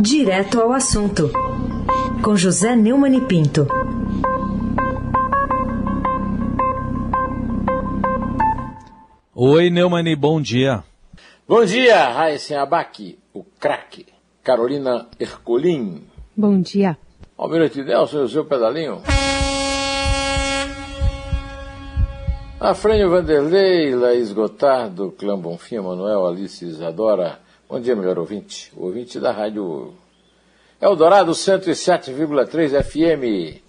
Direto ao assunto, com José Neumann e Pinto. Oi, Neumani, bom dia. Bom dia, Raíssen Abac, o craque. Carolina Ercolim. Bom dia. Almirante Nelson, o seu pedalinho. Afrânio Vanderlei, Laís Gotardo, Clã Bonfim, Manuel, Alice Isadora. Bom dia, melhor ouvinte. O ouvinte da rádio Eldorado 107,3 FM.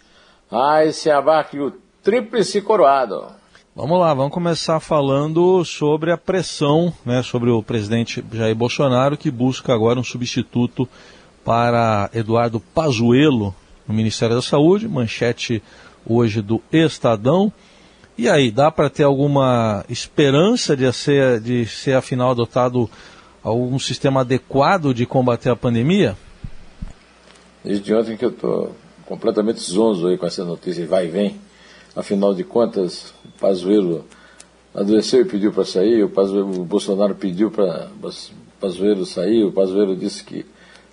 Raíssen Abac, o tríplice coroado. Vamos lá, vamos começar falando sobre a pressão né, sobre o presidente Jair Bolsonaro, que busca agora um substituto para Eduardo Pazuello no Ministério da Saúde, manchete hoje do Estadão. E aí, dá para ter alguma esperança de ser, de ser afinal adotado algum sistema adequado de combater a pandemia? Desde ontem que eu estou completamente zonzo aí com essa notícia, vai e vem Afinal de contas, o Pazuello adoeceu e pediu para sair, o, Pazuello, o Bolsonaro pediu para Pazuello sair, o Pazuello disse que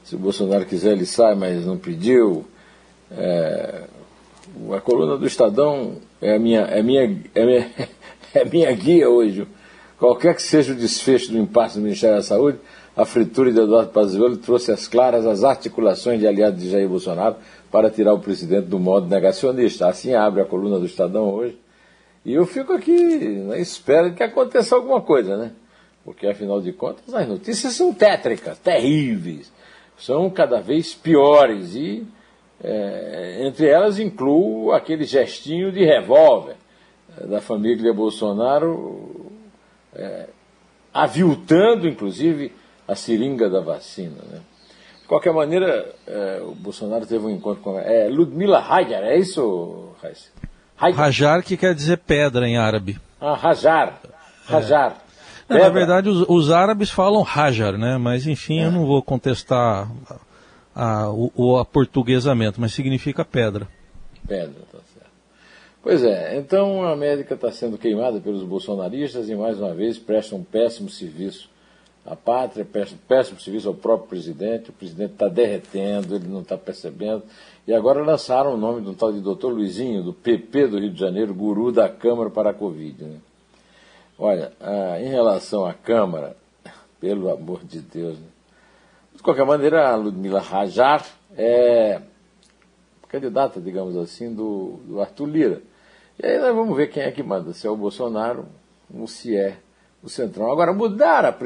se o Bolsonaro quiser ele sai, mas não pediu. É, a coluna do Estadão é a minha, é minha, é minha, é minha guia hoje. Qualquer que seja o desfecho do impasse do Ministério da Saúde, a fritura de Eduardo Pazuello trouxe às claras as articulações de aliados de Jair Bolsonaro para tirar o presidente do modo negacionista. Assim abre a coluna do Estadão hoje. E eu fico aqui na espera de que aconteça alguma coisa, né? Porque, afinal de contas, as notícias são tétricas, terríveis, são cada vez piores e, é, entre elas, incluo aquele gestinho de revólver é, da família Bolsonaro, é, aviltando, inclusive, a seringa da vacina, né? De qualquer maneira, é, o Bolsonaro teve um encontro com é, Ludmila Hajar, é isso, Raíssa? Hajar que quer dizer pedra em árabe. Ah, Hajar. Hajar. É. na verdade, os, os, árabes falam Hajar, né? Mas enfim, é. eu não vou contestar a, a, o, o aportuguesamento, mas significa pedra. Pedra, tá. Pois é, então a América está sendo queimada pelos bolsonaristas e mais uma vez prestam um péssimo serviço a pátria, péssimo, péssimo serviço ao próprio presidente, o presidente está derretendo, ele não está percebendo. E agora lançaram o nome de um tal de doutor Luizinho, do PP do Rio de Janeiro, guru da Câmara para a Covid. Né? Olha, ah, em relação à Câmara, pelo amor de Deus, né? de qualquer maneira, a Ludmila Rajar é candidata, digamos assim, do, do Arthur Lira. E aí nós vamos ver quem é que manda, se é o Bolsonaro ou se é o Centrão. Agora, mudar a,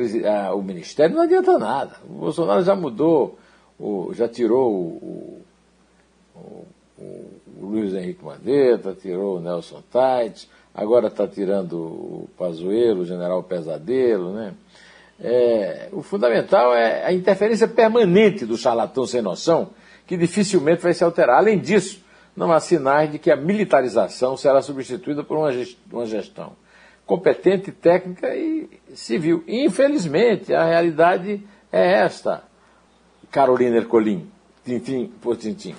a, o Ministério não adianta nada. O Bolsonaro já mudou, o, já tirou o, o, o, Luiz Henrique Mandetta, tirou o Nelson Tait, agora está tirando o Pazuello, o General Pesadelo, né? É, o fundamental é a interferência permanente do charlatão sem noção, que dificilmente vai se alterar. Além disso, não há sinais de que a militarização será substituída por uma gestão competente, técnica e civil. Infelizmente, a realidade é esta. Carolina Ercolim, tintim por tintim.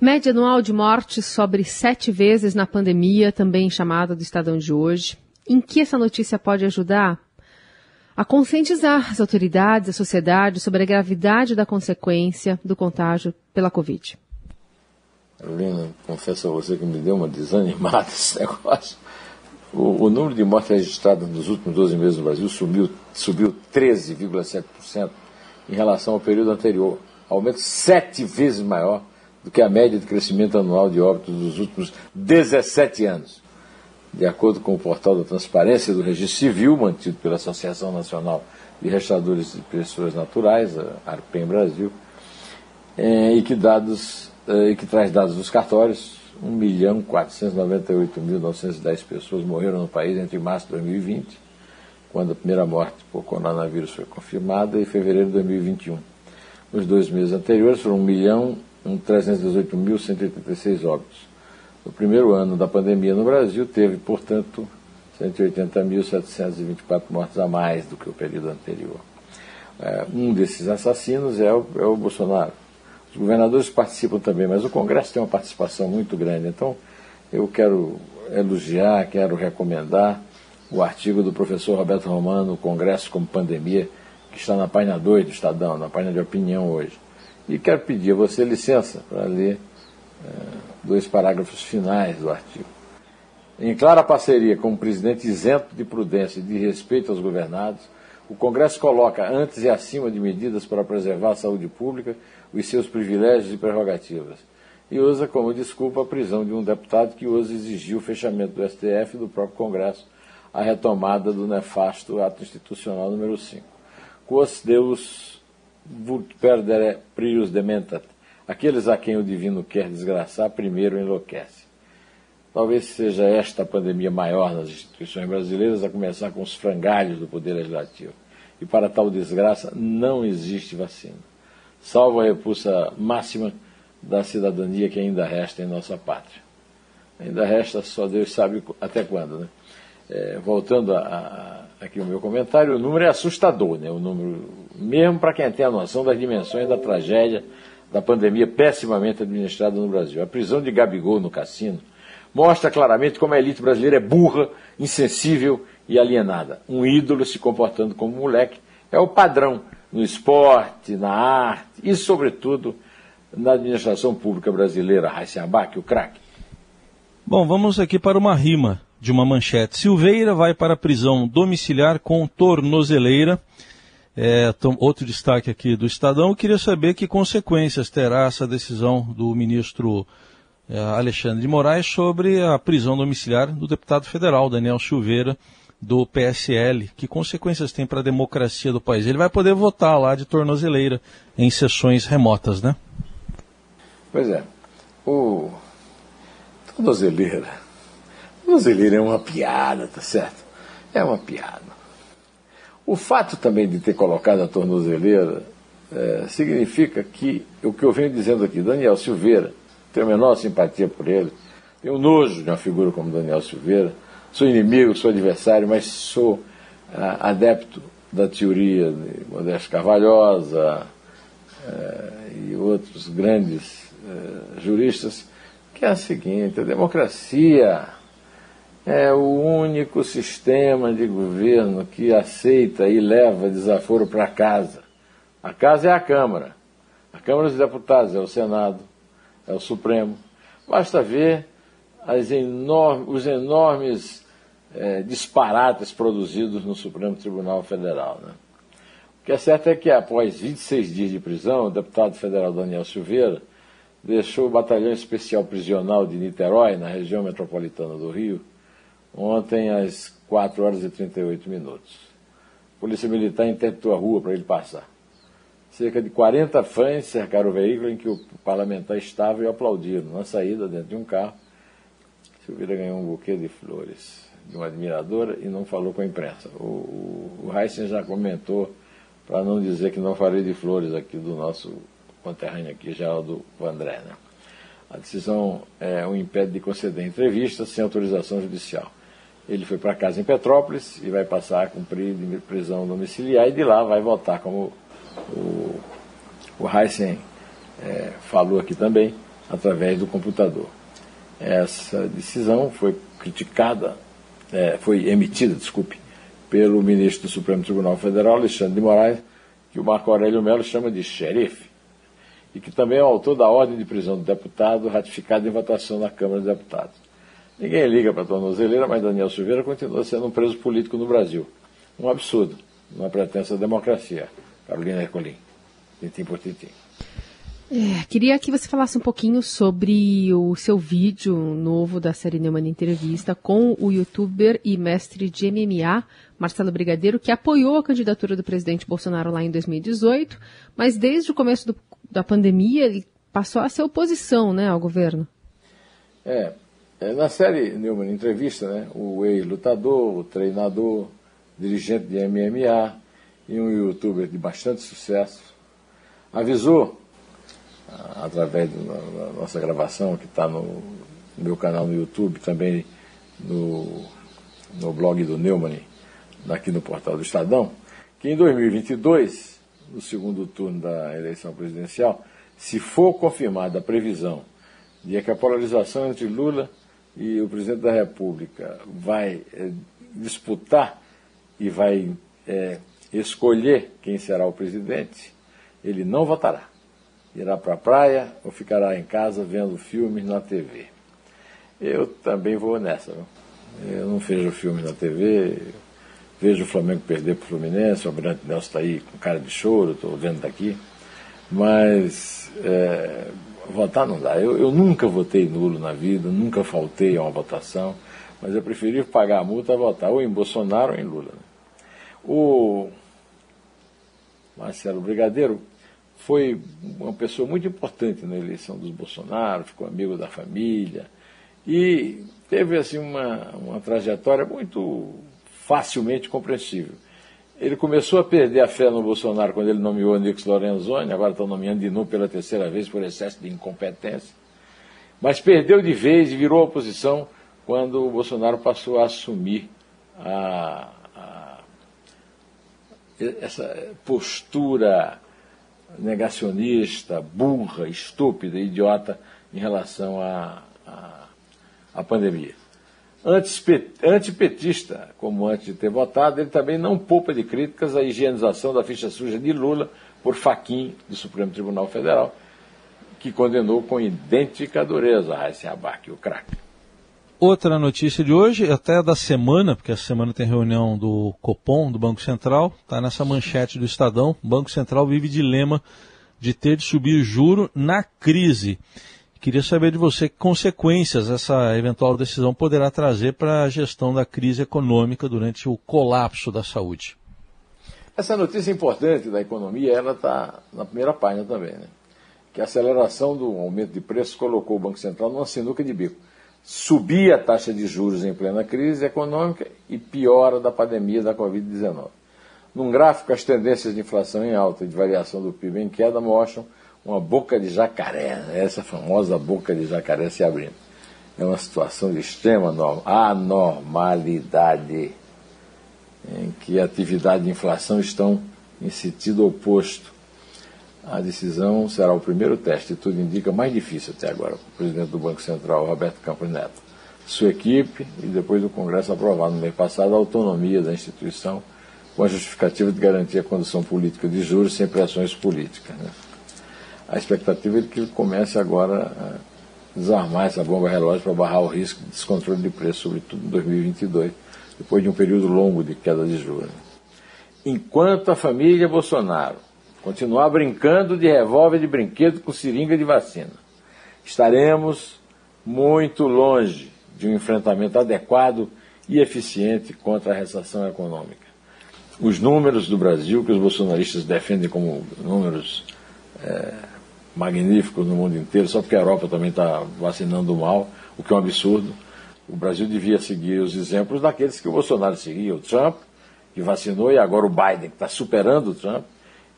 Média anual de mortes sobre sete vezes na pandemia, também chamada do Estadão de hoje. Em que essa notícia pode ajudar? A conscientizar as autoridades, a sociedade sobre a gravidade da consequência do contágio pela Covid. Carolina, confesso a você que me deu uma desanimada esse negócio. O, o, número de mortes registradas nos últimos 12 meses no Brasil subiu, subiu 13,7% em relação ao período anterior, aumento sete vezes maior do que a média de crescimento anual de óbitos dos últimos 17 anos. De acordo com o portal da Transparência do Registro Civil, mantido pela Associação Nacional de Restauradores de Pessoas Naturais, a ARPEM Brasil, é, e, que dados, e que traz dados dos cartórios, 1.498.910 pessoas morreram no país entre março de 2020, quando a primeira morte por coronavírus foi confirmada, e fevereiro de 2021. Nos dois meses anteriores foram 1.318.186 óbitos. No primeiro ano da pandemia no Brasil, teve, portanto, 180.724 mortes a mais do que o período anterior. É, um desses assassinos é o, é o Bolsonaro governadores participam também, mas o Congresso tem uma participação muito grande. Então, eu quero elogiar, quero recomendar o artigo do professor Roberto Romano, Congresso como Pandemia, que que está na página 2 do Estadão, na página de opinião hoje. E quero pedir a você licença para ler é, dois parágrafos finais do artigo. Em clara parceria com o presidente isento de prudência e de respeito aos governados, o Congresso coloca antes e acima de medidas para preservar a saúde pública os seus privilégios e prerrogativas e usa como desculpa a prisão de um deputado que hoje exigiu o fechamento do STF e do próprio Congresso, a retomada do nefasto ato institucional número 5. Quos Deus vult perdere prius dementat. Aqueles a quem o divino quer desgraçar, primeiro enlouquece. Talvez seja esta a pandemia maior nas instituições brasileiras, a começar com os frangalhos do Poder Legislativo. E para tal desgraça não existe vacina. Salvo a repulsa máxima da cidadania que ainda resta em nossa pátria. Ainda resta, só Deus sabe até quando. Né? É, voltando a, a, aqui o meu comentário, o número é assustador, né? o número, mesmo para quem tem a noção das dimensões da tragédia da pandemia pessimamente administrada no Brasil. A prisão de Gabigol no cassino mostra claramente como a elite brasileira é burra, insensível e alienada. Um ídolo se comportando como um moleque é o padrão no esporte, na arte e, sobretudo, na administração pública brasileira, Raíssa Abac, o craque? Bom, vamos aqui para uma rima de uma manchete. Silveira vai para a prisão domiciliar com tornozeleira. É, outro destaque aqui do Estadão. Eu queria saber que consequências terá essa decisão do ministro Alexandre de Moraes sobre a prisão domiciliar do deputado federal Daniel Silveira do PSL. Que consequências tem para a democracia do país? Ele vai poder votar lá de tornozeleira em sessões remotas, né? Pois é. O tornozeleira. Tornozeleira é uma piada, tá certo? É uma piada. O fato também de ter colocado a tornozeleira é, significa que o que eu venho dizendo aqui, Daniel Silveira, tenho a menor simpatia por ele, tenho nojo de uma figura como Daniel Silveira, sou inimigo, sou adversário, mas sou ah, adepto da teoria de Modesto Carvalhosa eh, e outros grandes eh, juristas, que é a seguinte: a democracia é o único sistema de governo que aceita e leva desaforo para casa. A casa é a Câmara. A Câmara dos Deputados é o Senado, é o Supremo. Basta ver enormes, os enormes é, disparates produzidos no Supremo Tribunal Federal. Né? O que é certo é que, após 26 dias de prisão, o deputado federal Daniel Silveira deixou o Batalhão Especial Prisional de Niterói, na região metropolitana do Rio, ontem às 4 horas e 38 minutos. A Polícia Militar interditou a rua para ele passar. Cerca de 40 fãs cercaram o veículo em que o parlamentar estava e aplaudiram. Na saída, dentro de um carro, Silveira ganhou um buquê de flores de uma admiradora e não falou com a imprensa. O, o, o Heisen já comentou, para não dizer que não falei de flores aqui do nosso conterrâneo aqui, Geraldo Vandré. Né? A decisão é, o impede de conceder entrevista sem autorização judicial. Ele foi para casa em Petrópolis e vai passar a cumprir prisão domiciliar e de lá vai voltar, como o, o Heisen é, falou aqui também, através do computador. Essa decisão foi criticada, é, foi emitida, desculpe, pelo ministro do Supremo Tribunal Federal, Alexandre de Moraes, que o Marco Aurélio Melo chama de xerife e que também é o autor da ordem de prisão do deputado ratificada em votação na Câmara dos Deputados. Ninguém liga para a tornozeleira, mas Daniel Silveira continua sendo um preso político no Brasil. Um absurdo, uma pretensa democracia. Carolina Ercolim, tintim por tintim. É, queria que você falasse um pouquinho sobre o seu vídeo novo da série Neumann Entrevista com o youtuber e mestre de MMA, Marcelo Brigadeiro, que apoiou a candidatura do presidente Bolsonaro lá em 2018, mas desde o começo do, da pandemia ele passou a ser oposição né, ao governo. É, é na série Neumann Entrevista, né, o ex-lutador, o treinador, dirigente de MMA e um youtuber de bastante sucesso, avisou através da nossa gravação, que está no, meu canal no YouTube, também no, no blog do Neumann, aqui no portal do Estadão, que em 2022, no segundo turno da eleição presidencial, se for confirmada a previsão de que a polarização entre Lula e o presidente da República vai é, disputar e vai é, escolher quem será o presidente, ele não votará. Irá para a praia ou ficará em casa vendo filmes na TV. Eu também vou nessa. Não? Eu não vejo filmes na TV, vejo o Flamengo perder para o Fluminense, o Almirante Nelson está aí com cara de choro, estou vendo daqui. Mas é, votar não dá. Eu, eu nunca votei nulo na vida, nunca faltei a uma votação, mas eu preferi pagar a multa a votar ou em Bolsonaro ou em Lula. Né? O Marcelo Brigadeiro foi uma pessoa muito importante na eleição dos Bolsonaro, ficou amigo da família e teve assim uma, uma trajetória muito facilmente compreensível. Ele começou a perder a fé no Bolsonaro quando ele nomeou Nix Lorenzoni, agora está nomeando de novo pela terceira vez por excesso de incompetência. Mas perdeu de vez e virou oposição quando o Bolsonaro passou a assumir a, essa postura negacionista, burra, estúpida, idiota em relação à, à, à pandemia antipetista, como antes de ter votado, ele também não poupa de críticas à higienização da ficha suja de Lula por Faquim do Supremo Tribunal Federal, que condenou com idêntica dureza Raíssa Abac, o craque. Outra notícia de hoje, até da semana, porque a semana tem reunião do Copom, do Banco Central, está nessa manchete do Estadão. O Banco Central vive dilema de ter de subir juro na crise. Queria saber de você que consequências essa eventual decisão poderá trazer para a gestão da crise econômica durante o colapso da saúde. Essa notícia importante da economia, ela está na primeira página também, né? Que a aceleração do aumento de preços colocou o Banco Central numa sinuca de bico. Subia a taxa de juros em plena crise econômica e piora da pandemia da Covid-19. Num gráfico, as tendências de inflação em alta e de variação do PIB em queda mostram uma boca de jacaré, né? essa famosa boca de jacaré se abrindo. É uma situação de extrema anormalidade, em que atividade e inflação estão em sentido oposto. A decisão será o primeiro teste, e tudo indica mais difícil até agora, para o presidente do Banco Central, Roberto Campos Neto. Sua equipe, e depois do Congresso aprovar no mês passado a autonomia da instituição, com a justificativa de garantir a condução política de juros sem pressões políticas. Né? a expectativa é que ele comece agora a desarmar essa bomba relógio para barrar o risco de descontrole de preço, sobretudo em 2022, depois de um período longo de queda de juros. Enquanto a família Bolsonaro continuar brincando de revólver de brinquedo com seringa de vacina, estaremos muito longe de um enfrentamento adequado e eficiente contra a recessão econômica. Os números do Brasil, que os bolsonaristas defendem como números é, magníficos no mundo inteiro, só porque a Europa também está vacinando mal, o que é um absurdo. O Brasil devia seguir os exemplos daqueles que o Bolsonaro seguia, o Trump, que vacinou, e agora o Biden, que está superando o Trump,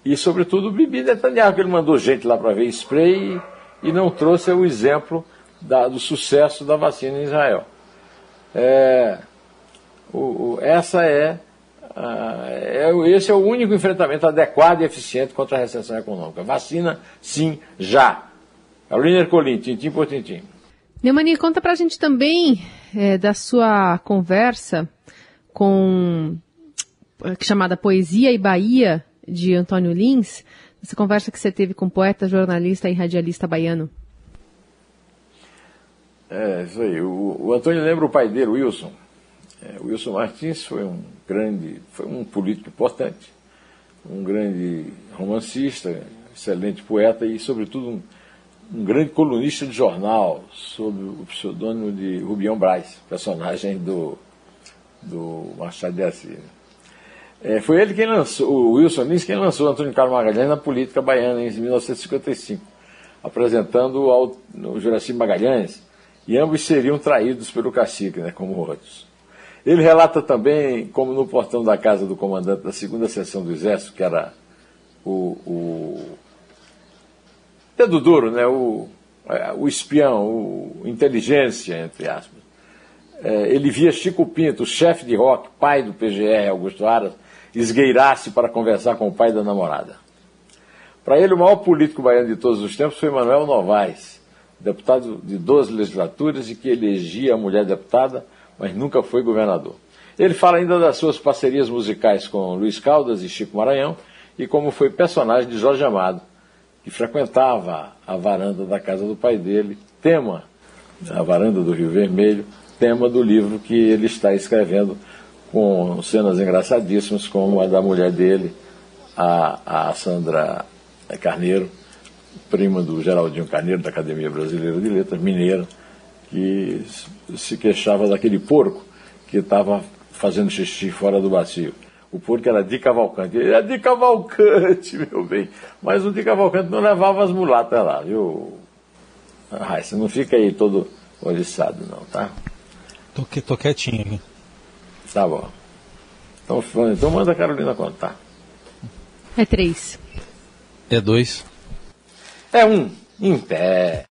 e sobretudo o Bibi Netanyahu, que ele mandou gente lá para ver spray e, e, não trouxe o exemplo da, do sucesso da vacina em Israel. É, o, o, essa é ah, é, esse é o único enfrentamento adequado e eficiente contra a recessão econômica. Vacina, sim, já. Carolina Ercolim, tintim por tintim. Neumani, conta pra gente também é, da sua conversa com é, chamada Poesia e Bahia, de Antônio Lins, essa conversa que você teve com poeta, jornalista e radialista baiano. É, isso aí. O, o Antônio lembra o pai dele, Wilson. É, Wilson Martins foi um grande, foi um político importante, um grande romancista, excelente poeta e, sobretudo, um, um grande colunista de jornal, sob o pseudônimo de Rubião Braz, personagem do, do Machado de Assis. É, foi ele quem lançou, o Wilson Lins, quem lançou Antônio Carlos Magalhães na política baiana em 1955, apresentando ao, o Juraci Magalhães, e ambos seriam traídos pelo cacique, né, como outros. Ele relata também como no portão da casa do comandante da segunda seção do Exército, que era o, o dedo duro, né? o, o espião, o inteligência, entre aspas. É, ele via Chico Pinto, chefe de rock, pai do PGR, Augusto Aras, esgueirar-se para conversar com o pai da namorada. Para ele, o maior político baiano de todos os tempos foi Manuel Novaes, deputado de 12 legislaturas e que elegia a mulher deputada mas nunca foi governador. Ele fala ainda das suas parcerias musicais com Luiz Caldas e Chico Maranhão e como foi personagem de Jorge Amado, que frequentava a varanda da casa do pai dele, tema, a varanda do Rio Vermelho, tema do livro que ele está escrevendo com cenas engraçadíssimas, como a da mulher dele, a, a Sandra Carneiro, prima do Geraldinho Carneiro, da Academia Brasileira de Letras, mineira, que se queixava daquele porco que estava fazendo xixi fora do bacio. O porco era de Cavalcante. Ele era de Cavalcante, meu bem. Mas o de Cavalcante não levava as mulatas lá, viu? Ah, você não fica aí todo oriçado, não, tá? Tô, tô quietinho aqui. Tá bom. Então, então manda a Carolina contar. É três. É dois. É um. Em pé.